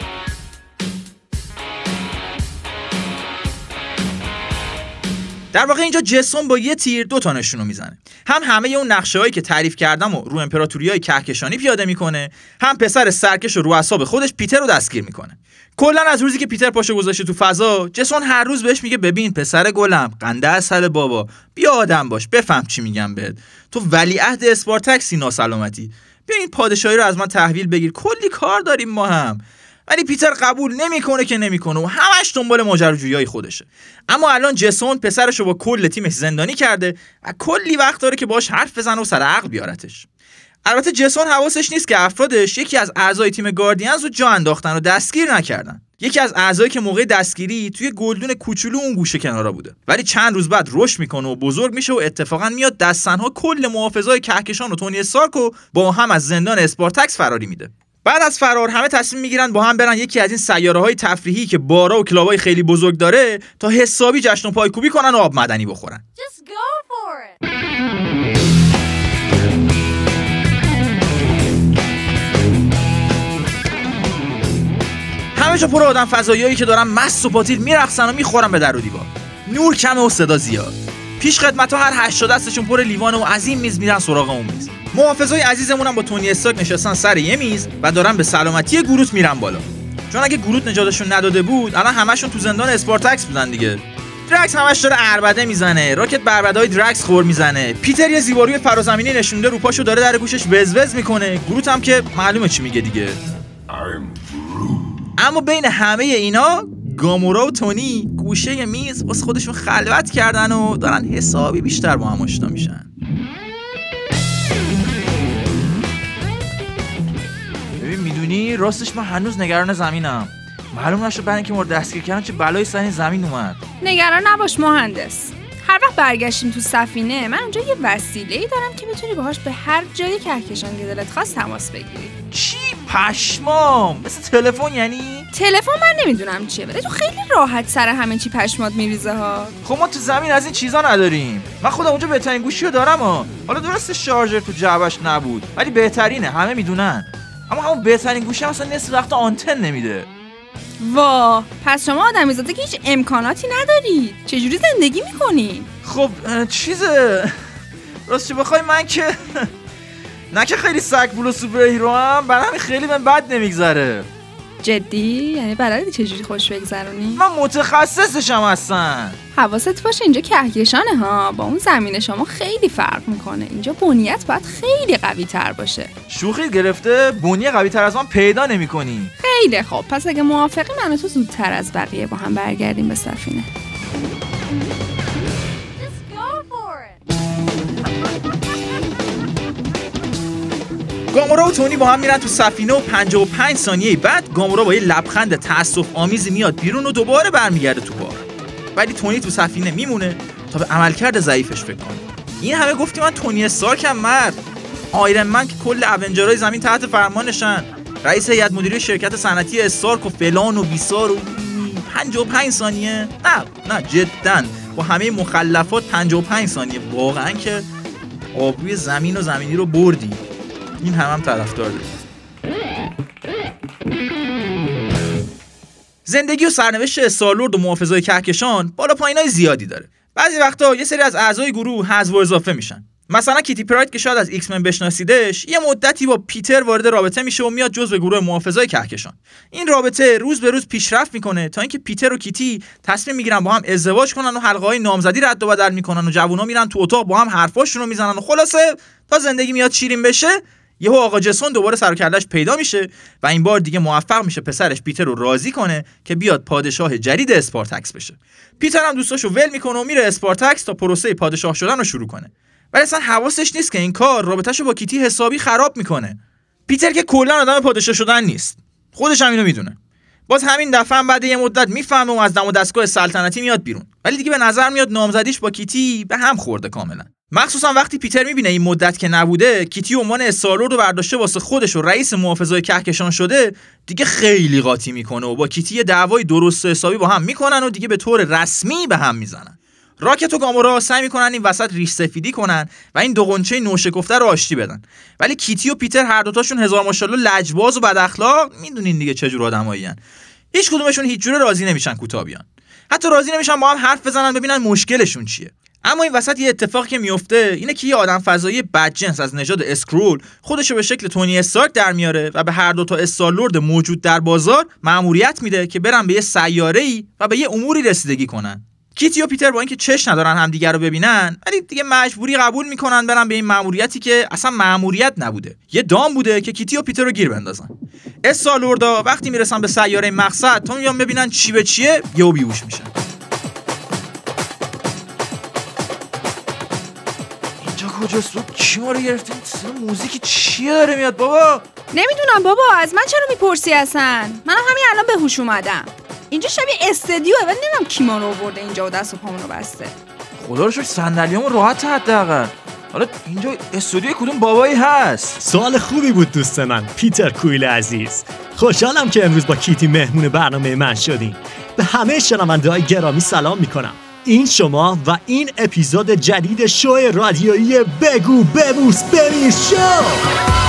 در واقع اینجا جسون با یه تیر دو تا نشونو می‌زنه. هم همه اون نقشه هایی که تعریف کردم و رو امپراتوری های کهکشانی پیاده می‌کنه هم پسر سرکش و رو اعصاب خودش پیتر رو دستگیر می‌کنه. کلا از روزی که پیتر پاشو گذاشته تو فضا جسون هر روز بهش میگه ببین پسر گلم قنده اصل بابا بیا آدم باش بفهم چی میگم بهت. تو ولیعهد اسپارتکسی ناسلامتی. بیا این پادشاهی رو از من تحویل بگیر کلی کار داریم ما هم. ولی پیتر قبول نمی‌کنه که نمی‌کنه و همش دنبال ماجراجویی خودشه. اما الان جسون پسرش رو با کل تیمش زندانی کرده و کلی وقت داره که باش حرف بزنه و سر عقل بیارتش. البته جسون حواسش نیست که افرادش یکی از اعضای تیم Guardians رو جا انداختن و دستگیر نکردن. یکی از اعضایی که موقع دستگیری توی گلدون کوچولو اون گوشه کنارا بوده. ولی چند روز بعد رشد می‌کنه و بزرگ میشه و اتفاقا میاد دست تنها کل محافظای کهکشان و تونی استارک با هم از زندان اسپارتکس فراری میده. بعد از فرار همه تصمیم می‌گیرن با هم برن یکی از این سیاره های تفریحی که بارا و کلابای خیلی بزرگ داره تا حسابی جشن و پایکوبی کنن و آب معدنی بخورن. همه جا پر آدم فضاییایی که دارن مست و پاتیل میرقصن و می‌خورن به در و دیوار. نور کمه و صدا زیاد. پیش خدمت ها هر هشت دستشون پر لیوان و از این میز میرن سراغ اون میز. محافظای عزیزمون هم با تونی استارک نشستن سر یه میز و دارن به سلامتی گروت میرن بالا. چون اگه گروت نجاتشون نداده بود الان همشون تو زندان اسپارتکس بودن دیگه. درکس همش داره عربده می‌زنه راکت به عربده‌های درکس غر می‌زنه. پیتر یه زیباروی فرازمینی نشونده رو پاشو داره در گوشش وزوز می‌کنه. گروت هم که معلومه چی میگه دیگه. اما بین همه اینا گامورا و تونی گوشه میز واسه خودشون خلوت کردن و دارن حسابی بیشتر با هم آشنا میشن. ببین می‌دونی؟ راستش من هنوز نگران زمینم. معلوم نشد برای اینکه مورد دستگیر کردن چه بلایی سر این زمین اومد. نگران نباش مهندس. هر وقت برگشتیم تو سفینه من اونجا یه وسیله ای دارم که می‌تونی باهاش به هر جای کهکشان که دلت خواست تماس بگیری. چی؟ پشمام؟ مثل تلفن یعنی؟ تلفن من نمی‌دونم چیه ولی تو خیلی راحت سر همه چی پشمات میریزه ها. خب ما تو زمین از این چیزا نداریم. من خودم اونجا بهترین گوشی رو دارم ها. حالا درست شارژر تو جعبش نبود ولی بهترینه همه می‌دونن. اما همون بهترین گوشی هم اصلا نصف وقت آنتن نمیده. وا. پس شما آدمیزاده که هیچ امکاناتی ندارید چجوری زندگی می‌کنید خب چیزه. راستش بخوای؟ من که نه که خیلی سگ بول و superhero ام برای خیلی من بد نمیگذره. جدی؟ یعنی بلدی چجوری خوش بگذرونی؟ من متخصصشم هستم حواست باشه اینجا کهکشانه ها؟ با اون زمین شما خیلی فرق می‌کنه. اینجا بنیه‌ت باید خیلی قوی تر باشه. شوخی گرفته بنیه قوی تر از من پیدا نمی کنی خیلی خوب. پس اگه موافقی من و تو زودتر از بقیه با هم برگردیم به سفینه. گامورا و تونی با هم میرن تو سفینه و 55 ثانیه بعد گامورا با یه لبخند تاسف آمیزی میاد بیرون و دوباره برمیگرده تو بار. ولی تونی تو سفینه میمونه تا به عملکرد ضعیفش فکر کنه. این همه گفتی من تونی استارکم مرد. آیرن من که کل اونجرهای زمین تحت فرمانشن. رئیس هیئت مدیره شرکت صنعتی استارک و فلان و بیسار و 55 ثانیه. نه نه جدا. با همه مخلفات 55 ثانیه. واقعا که آبروی زمین و زمینی رو بردی. این هم هم طرفدار داره زندگی و سرنوشت استارلورد و محافظای کهکشان بالا پایینای زیادی داره. بعضی وقتا یه سری از اعضای گروه حذف و اضافه میشن. مثلا کیتی پراید که شاید از X-Men بشناسیدش یه مدتی با پیتر وارد رابطه میشه و میاد جزو گروه محافظای کهکشان. این رابطه روز به روز پیشرفت می‌کنه تا اینکه پیتر و کیتی تصمیم می‌گیرن با هم ازدواج کنن و حلقه های نامزدی رد و بدل می‌کنن و جوونا میرن تو اتاق با هم حرفاشون رو می‌زنن و خلاصه تا زندگی میاد شیرین بشه یهو آقا جسون دوباره سر پیدا میشه و این بار دیگه موفق میشه پسرش پیتر رو راضی کنه که بیاد پادشاه جدید اسپارتکس بشه. پیتر هم دوستاشو ول می‌کنه و میره اسپارتکس تا پروسه پادشاه شدن رو شروع کنه. ولی اصلا حواسش نیست که این کار رابطهشو با کیتی حسابی خراب می‌کنه. پیتر که کلا آدم پادشاه شدن نیست. خودش هم اینو می‌دونه. باز همین دفعه هم بعد یه مدت می‌فهمه و از دم و دستگاه سلطنتی میاد بیرون. ولی دیگه به نظر میاد نامزدیش با کیتی به هم خورده کاملا. مخصوصا وقتی پیتر می‌بینه این مدت که نبوده کیتی عنوان استارلورد رو برداشته واسه خودش و رئیس محافظای کهکشان شده دیگه خیلی قاطی می‌کنه و با کیتی یه دعوای درست و حسابی با هم می‌کنن و دیگه به طور رسمی به هم می‌زنن. راکت و گامورا سعی می‌کنن این وسط ریش سفیدی کنن و این دو قنچه نوشکفته رو آشتی بدن. ولی کیتی و پیتر هر دوتاشون هزار ماشاءالله لجباز و بد اخلاق. می‌دونین دیگه چه جور آدمایین هیچ کدومشون هیچ جوره راضی نمیشن کوتاه بیان حتی راضی نمیشن با هم حرف بزنن ببینن مشکلشون چیه. اما این وسط یه اتفاقی که میفته اینه که یه آدم فضایی بدجنس از نژاد اسکرول خودش رو به شکل تونی استارک در میاره و به هر دو تا استارلورد موجود در بازار مأموریت میده که برن به یه سیاره ای و به یه اموری رسیدگی کنن. کیتی و پیتر با اینکه چش ندارن همدیگه رو ببینن ولی دیگه مجبوری قبول می‌کنن برن به این مأموریتی که اصلا مأموریت نبوده. یه دام بوده که کیتی و پیتر رو گیر بندازن. استارلوردا وقتی می‌رسن به سیاره مقصد تا میان ببینن چی به چیه یهو بیهوش میشن. اینجا کجاست؟ بود کی ما رو گرفتین موزیک چیه داره میاد بابا؟ نمی‌دونم بابا از من چرا می‌پرسی اصلا؟ منم همین الان به هوش اومدم. اینجا شبیه استدیوه. ولی نمی‌دونم کی ما رو آورده اینجا و دست و پامون رو بسته. خدا رو شکر صندلیامون راحت حداقل. حالا اینجا استودیو کدوم بابایی هست؟ سوال خوبی بود دوست من پیتر کویل عزیز. خوشحالم که امروز با کیتی مهمون برنامه من شدین به همه شنونده های گرامی سلام می‌کنم. این شما و این اپیزود جدید شو رادیویی بگو ببوس بمیر شو!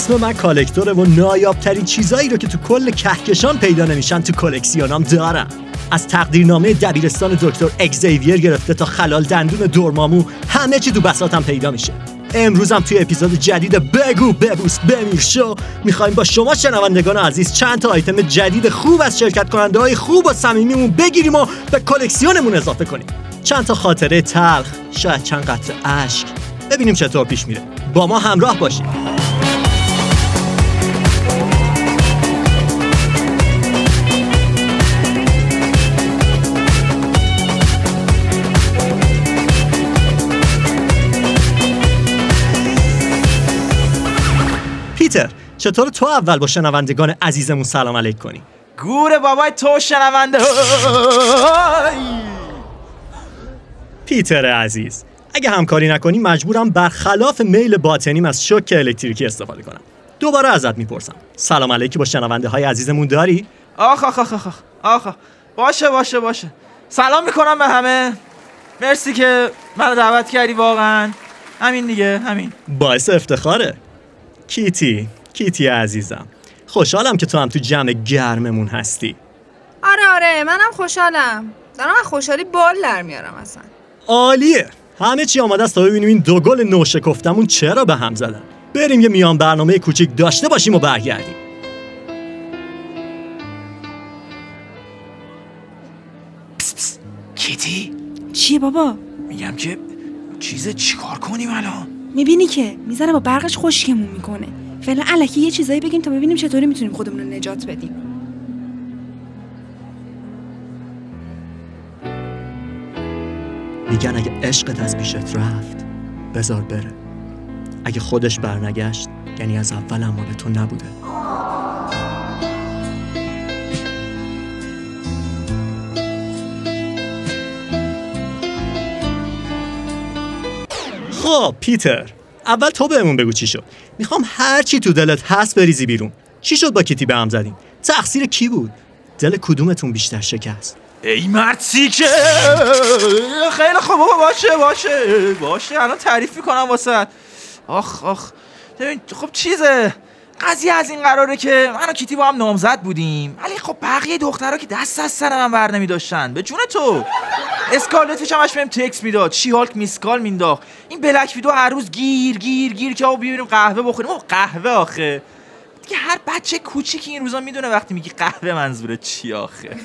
اسم من کالکتوره و نایابترین چیزایی رو که تو کل کهکشان پیدا نمیشن تو کلکسیونام دارم. از تقدیرنامه دبیرستان دکتر اگزیویر گرفته تا خلال دندون دورمامو همه چی تو بساتم پیدا میشه. امروزم توی اپیزود جدید بگو ببوس بمیر شو می‌خوایم با شما شنوندگان عزیز چند تا آیتم جدید خوب از شرکت کننده های خوب و صمیمیمون بگیریم و به کلکسیونمون اضافه کنیم. چند تا خاطره تلخ شاید چند قطره اشک. ببینیم چطور پیش میره. با ما همراه باشید. پیتر چطور تو اول با شنوندگان عزیزمون سلام علیک کنی؟ گوره بابای تو شنونده پیتر عزیز اگه همکاری نکنی مجبورم برخلاف میل باطنیم از شوک الکتریکی استفاده کنم. دوباره ازت می‌پرسم. سلام علیکی با شنونده های عزیزمون داری؟ آخ آخ آخ آخ آخ. باشه باشه باشه. سلام می‌کنم به همه. مرسی که منو دعوت کردی واقعا. همین دیگه همین. باعث افتخاره. کیتی کیتی عزیزم. خوشحالم که تو هم تو جمع گرممون هستی. آره آره منم خوشحالم. دارم از خوشحالی بال در میارم اصلا. عالیه. همه چی آماده است تا ببینیم این دو گل نوشکفتمون چرا به هم زدن. بریم یه میان برنامه کوچیک داشته باشیم و برگردیم. پس پس. کیتی؟ چیه بابا؟ میگم که چیز چیکار کنیم الان؟ می‌بینی که می‌ذاره با برقش خشکمون می‌کنه. فعلا الکی یه چیزایی بگیم تا ببینیم چطوری می‌تونیم خودمون رو نجات بدیم. میگن اگه عشقت از پیشت رفت بذار بره. اگه خودش برنگشت یعنی از اول هم مال تو نبوده. پیتر اول تو بهمون بگو چی شد. می‌خوام هر چی تو دلت هست بریزی بیرون. چی شد با کیتی به هم زدین تقصیر کی بود؟ دل کدومتون بیشتر شکست؟ ای مرسی که خیلی خوب باشه باشه. باشه الان تعریف می‌کنم واسه. آخ آخ. خب چیزه؟ قضیه از این قراره که من و کیتی با هم نامزد بودیم. ولی خب بقیه دخترها که دست از سر من بر نمی داشتن به جون تو. اسکارلت فیش همش بهم تکس می‌داد. چی هالک میسکال مینداخت. این بلک ویدو هر روز گیر گیر گیر که آقا بیاریم قهوه بخوریم. او قهوه آخه. دیگه هر بچه کوچیکی این روزا می‌دونه وقتی میگی قهوه منظوره چی آخه.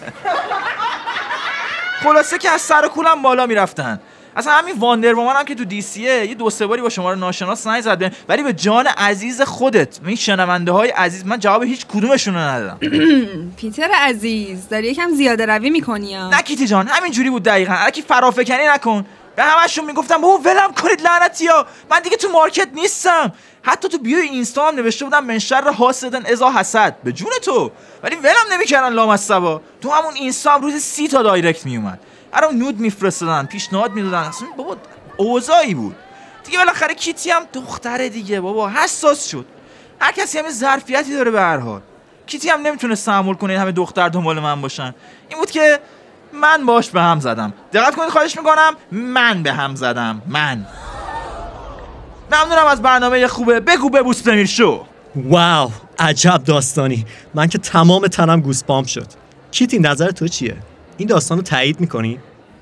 خلاصه که از سر و کولم بالا می‌رفتن. اصلا همین واندر وومن هم که تو دی سیه یه دو سه باری با شما ناشناس زنگ زد بهم. ولی به جان عزیز خودت این شنونده های عزیز من جواب هیچ کدومشون رو ندادم. پیتر عزیز داری یکم زیاده روی می‌کنی نه کیتی جان همین جوری بود دقیقا. الکی فرافکنی نکن. به همشون می‌گفتم بابا ولم کنید لعنتی ها. من دیگه تو market نیستم. حتی تو bio اینستا هم نوشته بودم من شر حاسد إذا حسد. به جون تو. ولی ولم نمی‌کردن لامصبا. تو همون اینستا هم روز سی تا direct میومد برام nude میفرستادن پیشنهاد می‌دادن. اصلا بابا اوضاعی بود. دیگه بالاخره کیتی هم دختره دیگه بابا حساس شد. هر کسی همه ظرفیتی داره به هر حال. کیتی هم نمی‌تونه تحمل کنه همه دختر دنبال من باشن. این بود که من باش به هم زدم. دقت کنید خواهش می‌کنم من به هم زدم. من. ممنونم از برنامه خوبه. بگو ببوس بمیر شو. wow عجب داستانی. من که تمام تنم goosebump شد. کیتی نظر تو چیه؟ این داستان رو تایید می‌کنی؟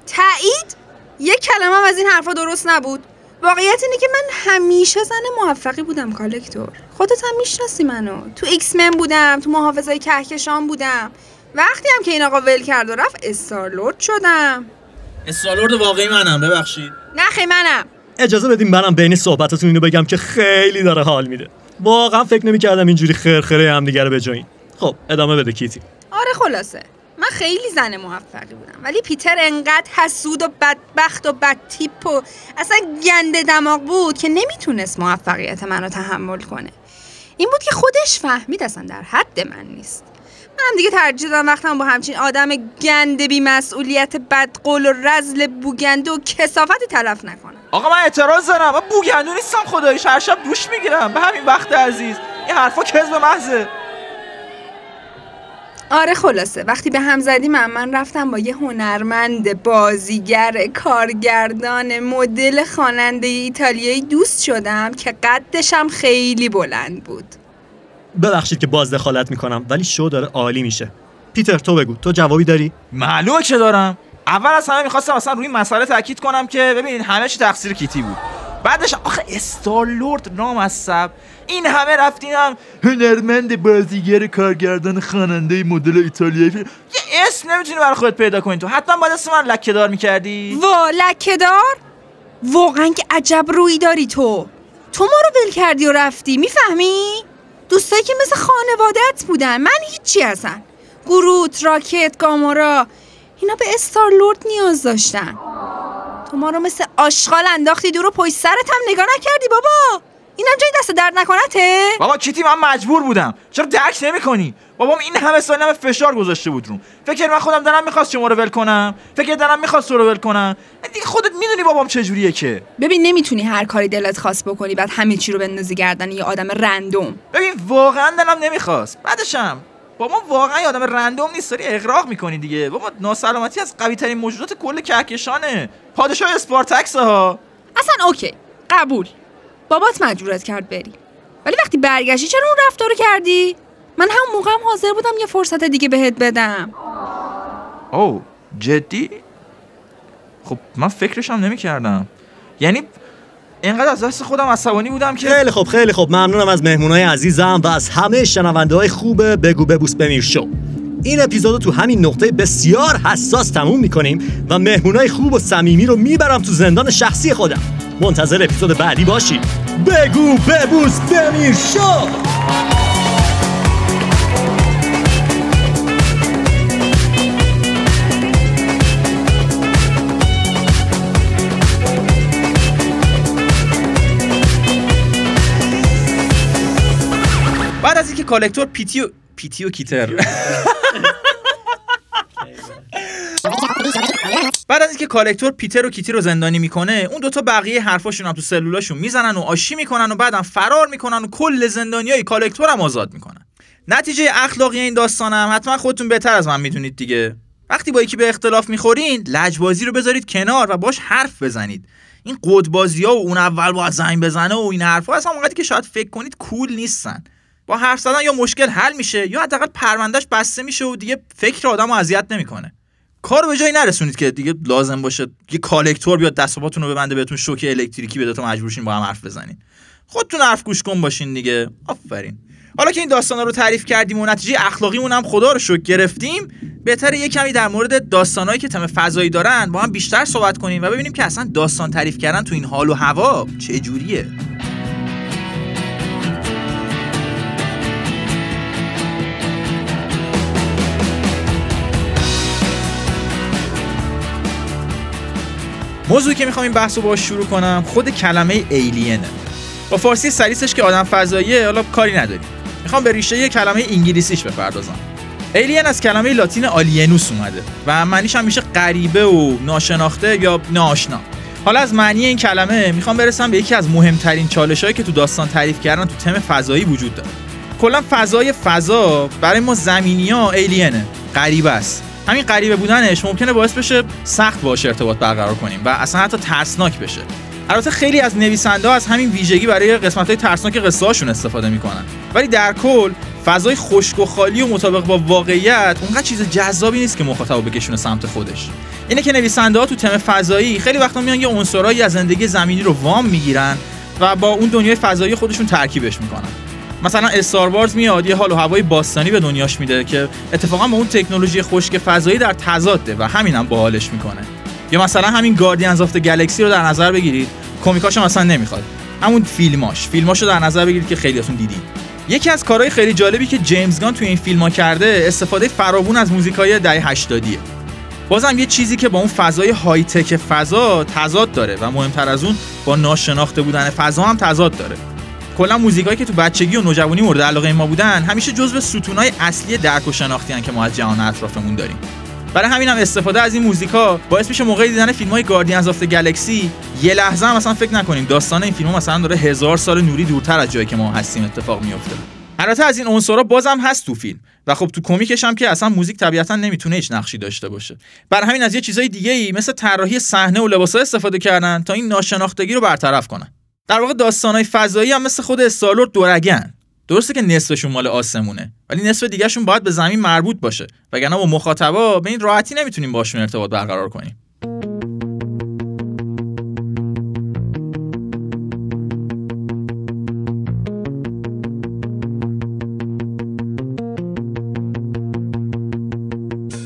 تایید؟ یک کلمه هم از این حرفا درست نبود. واقعیت اینه که من همیشه زن موفقی بودم Collector. خودت هم می‌شناسی منو. تو X-Men بودم تو محافظای کهکشان بودم. وقتی هم که این آقا ول کرد و رفت Star-Lord شدم. استالورد واقعی منم ببخشید. نه خیلی منم. اجازه بدیم منم بین صحبتاتون اینو بگم که خیلی داره حال میده. واقعا فکر نمی‌کردم اینجوری خرخره همدیگه رو بجایین خب ادامه بده کیتی. آره خلاصه. خیلی زن موفقی بودم. ولی پیتر انقدر حسود و بدبخت و بدتیپ و اصلا گنده دماغ بود که نمی‌تونست موفقیت منو تحمل کنه. این بود که خودش فهمید اصلا در حد من نیست. منم دیگه ترجیح دادم وقتم با همچین آدم گنده بی مسئولیت بدقول و رزل بوگنده و کسافتی تلف نکنم. آقا من اعتراض دارم. من بوگندو نیستم خداییش هر شب دوش می‌گیرم. به همین وقت عزیز. این حرفا کذب محضه. آره خلاصه. وقتی به هم زدیم من, من رفتم با یه هنرمند بازیگر کارگردان مدل خواننده ایتالیایی دوست شدم که قدشم خیلی بلند بود. ببخشید که باز دخالت می‌کنم ولی شو داره عالی میشه. پیتر تو بگو. تو جوابی داری؟ معلومه که دارم. اول از همه می‌خواستم اصلا روی این مسئله تاکید کنم که ببینید همه چی تقصیر کیتی بود. بعدش آخه استارلورد نام از سب این همه رفتینم هنرمند بازیگر کارگردان خواننده مدل ایتالیایی یه اسم نمی‌تونی برای خودت پیدا کنی تو. حتما باید اسم من لکه دار می‌کردی. وا لکهدار واقعا که عجب روی داری تو. تو ما رو ول کردی و رفتی می‌فهمی؟ دوستایی که مثل خانوادت بودن من هیچی هستن گروت راکت گامورا اینا به استارلورد نیاز داشتن. تو ما رو مثل آشغال انداختی دور و پشت سرت هم نگاه نکردی بابا. اینم جای دست درد نکنته؟ بابا کیتی من مجبور بودم. چرا درک نمی‌کنی؟ بابام این همه سال همه فشار گذاشته بود روم فکر من خودم دارم می‌خواست شما رو ول کنم. فکر دارم می‌خواست تو رو ول کنم. دیگه خودت می‌دونی بابام چجوریه که. ببین نمی‌تونی هر کاری دلت خواست بکنی بعد همه چی رو بندازی گردن یه آدم random. ببین واقعا دلم نمی‌خواست. بعدشم بابا واقعا یه آدم random نیست. داری اغراق می‌کنی دیگه. بابا ناسلامتی از قوی ترین موجودات کل کهکشانه. پادشاه Spartax ها اصلا okay. قبول. بابات مجبورت کرد بری. ولی وقتی برگشتی چرا اون رفتار رو کردی؟ من همون موقع هم حاضر بودم یه فرصت دیگه بهت بدم. او جدی؟ خب من فکرشم نمی‌کردم. یعنی اینقدر از دست خودم عصبانی بودم که خیلی خوب خیلی خوب. ممنونم از مهمونای عزیزم و از همه شنونده های خوب بگو ببوس بمیر شو. این اپیزودو تو همین نقطه بسیار حساس تموم می‌کنیم و مهمونای خوب و صمیمی رو می‌برم تو زندان شخصی خودم. منتظر اپیزود بعدی باشید بگو ببوس بمیر شو بعد از اینکه Collector پیتی و پیتی و کیتر. بعد از اینکه Collector پیتر و کیتی رو زندانی می‌کنه اون دوتا بقیه حرفاشون هم تو سلولاشون می‌زنن و آشتی می‌کنن و بعدم فرار می‌کنن و کل زندانیای Collector هم آزاد می‌کنن. نتیجه اخلاقی این داستانم حتما خودتون بهتر از من می‌دونید دیگه. وقتی با یکی به اختلاف می‌خورین لجبازی رو بذارید کنار و باش حرف بزنید. این قدبازی ها و اون اول باید زنگ بزنه و این حرفا اصلا اونقدری که شاید فکر کنید cool نیستن. با حرف زدن یا مشکل حل میشه یا حداقل پروندهش بسته میشه و دیگه فکر آدم اذیت نمی‌کنه. کار به جایی نرسونید که دیگه لازم باشه یه کالکتور بیاد دست رو ببنده بهتون شوک الکتریکی بده تا مجبور شین با هم حرف بزنین. خودتون حرف گوش کن باشین دیگه. آفرین. حالا که این داستانا رو تعریف کردیم و نتیجه اخلاقیمون هم خدا رو شکر گرفتیم بهتره یه کمی در مورد داستانهایی که تم فضایی دارن با هم بیشتر صحبت کنیم و ببینیم که اصلا داستان تعریف کردن تو این حال و هوا چه جوریه. موضوعی که می‌خوام این بحث رو باش شروع کنم خود کلمه alien ه یا فارسی سلیسش که آدم فضاییه حالا کاری نداریم. می‌خوام به ریشه یه کلمه انگلیسیش بپردازم. alien از کلمه لاتین alienus اومده و معنیش هم میشه غریبه و ناشناخته یا ناآشنا. حالا از معنی این کلمه می‌خوام برسم به یکی از مهمترین چالشهایی که تو داستان تعریف کردن تو تم فضایی وجود داره. کلا فضای فضا برای ما زمینی ها alien ه غریبه است. همین غریبه بودنش ممکنه باعث بشه سخت باشه ارتباط برقرار کنیم و اصلا حتی ترسناک بشه. البته خیلی از نویسنده از همین ویژگی برای قسمت های ترسناک قصه هاشون استفاده می‌کنن. ولی در کل فضای خشک و خالی و مطابق با واقعیت اونقدر چیز جذابی نیست که مخاطب بکشونه سمت خودش. اینه که نویسنده ها تو تم فضایی خیلی وقتا میان یه عنصرایی از زندگی زمینی رو وام می‌گیرن و با اون دنیای فضایی خودشون ترکیبش می‌کنن. مثلا Star Wars میاد یه حال و هوای باستانی به دنیاش میده که اتفاقا با اون تکنولوژی خشک فضایی در تضاده و همینم هم باحالش می‌کنه. یا مثلا همین Guardians of Galaxy رو در نظر بگیرید کمیکاش هم اصلا نمی‌خواد. همون فیلماش فیلماشو در نظر بگیرید که خیلیاتون دیدید یکی از کارهای خیلی جالبی که جیمز گان توی این فیلم ها کرده استفاده فراوون از موزیکای دهه 80 بازم یه چیزی که با اون فضای high-tech فضا تضاد داره و مهمتر از اون با ناشناخته بودن فضا هم تضاد داره. کلا موزیکایی که تو بچگی و نوجوانی مورد علاقه ما بودن همیشه جزو ستونای اصلی درک و شناختی که ما از جهان اطرافمون داریم. برای همین هم استفاده از این موزیکا باعث میشه موقع دیدن فیلم های Guardians of Galaxy یه لحظه هم مثلا فکر نکنیم داستان این فیلم مثلا داره هزار سال نوری دورتر از جایی که ما هستیم اتفاق میفته البته از این عنصرا بازم هست تو فیلم و خب تو کمیکش هم که اصلا موزیک طبیعتا نمی‌تونه هیچ نقشی داشته باشه. برای همین از یه چیزای دیگه مثل طراحی صحنه و لباسا استفاده کردن تا این ناشناختگی رو برطرف کنن. در واقع داستانهای فضایی هم مثل خود استالور دورگن درسته که نصفشون مال آسمونه ولی نصف دیگهشون باید به زمین مربوط باشه وگرنه با مخاطبا به این راحتی نمی‌تونیم باشون ارتباط برقرار کنیم.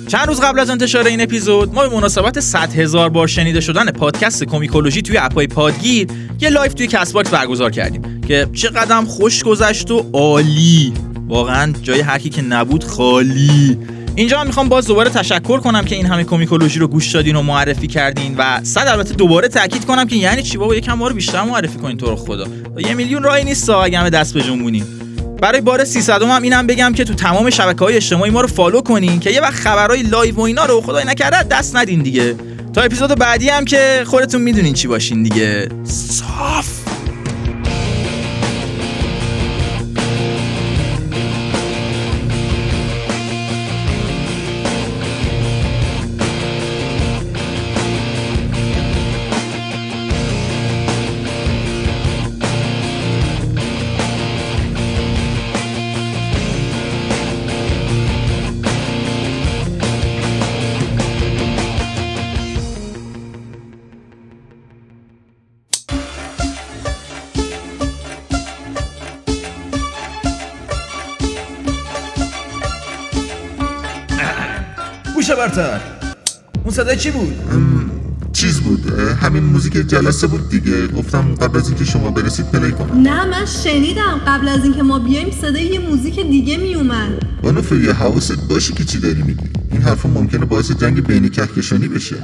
چند روز قبل از انتشار این اپیزود ما به مناسبت 100 هزار بار شنیده شدن پادکست کومیکولوژی توی اپای پادگیر یه live توی Castbox برگزار کردیم که چقدر خوش گذشت و عالی. واقعا جای هرکی که نبود خالی. اینجا هم می‌خوام باز دوباره تشکر کنم که این همه کومیکولوژی رو گوش دادین و معرفی کردین و صد البته دوباره تاکید کنم که یعنی چی بابا؟ یکم ما رو بیشتر معرفی کنین تو رو خدا. یه میلیون راهی نیست اگه همه دست بجنبونیم. برای بار 300 هم اینم بگم که تو تمام شبکه های اجتماعی ما رو follow کنین که یه وقت خبرهای live و اینا رو خدای نکرده دست ندین دیگه. تا اپیزود بعدی هم که خودتون می‌دونین چی باشین دیگه. صاف. صدای چی بود؟ چیز بود همین موزیک جلسه بود دیگه. گفتم قبل از اینکه شما برسید پلی کنم. نه من شنیدم قبل از اینکه ما بیایم صدای یه موزیک دیگه میومد بانو فریه حواست باشه که چی داری میگی؟ این حرفا ممکنه باعث جنگ بین کهکشانی بشه.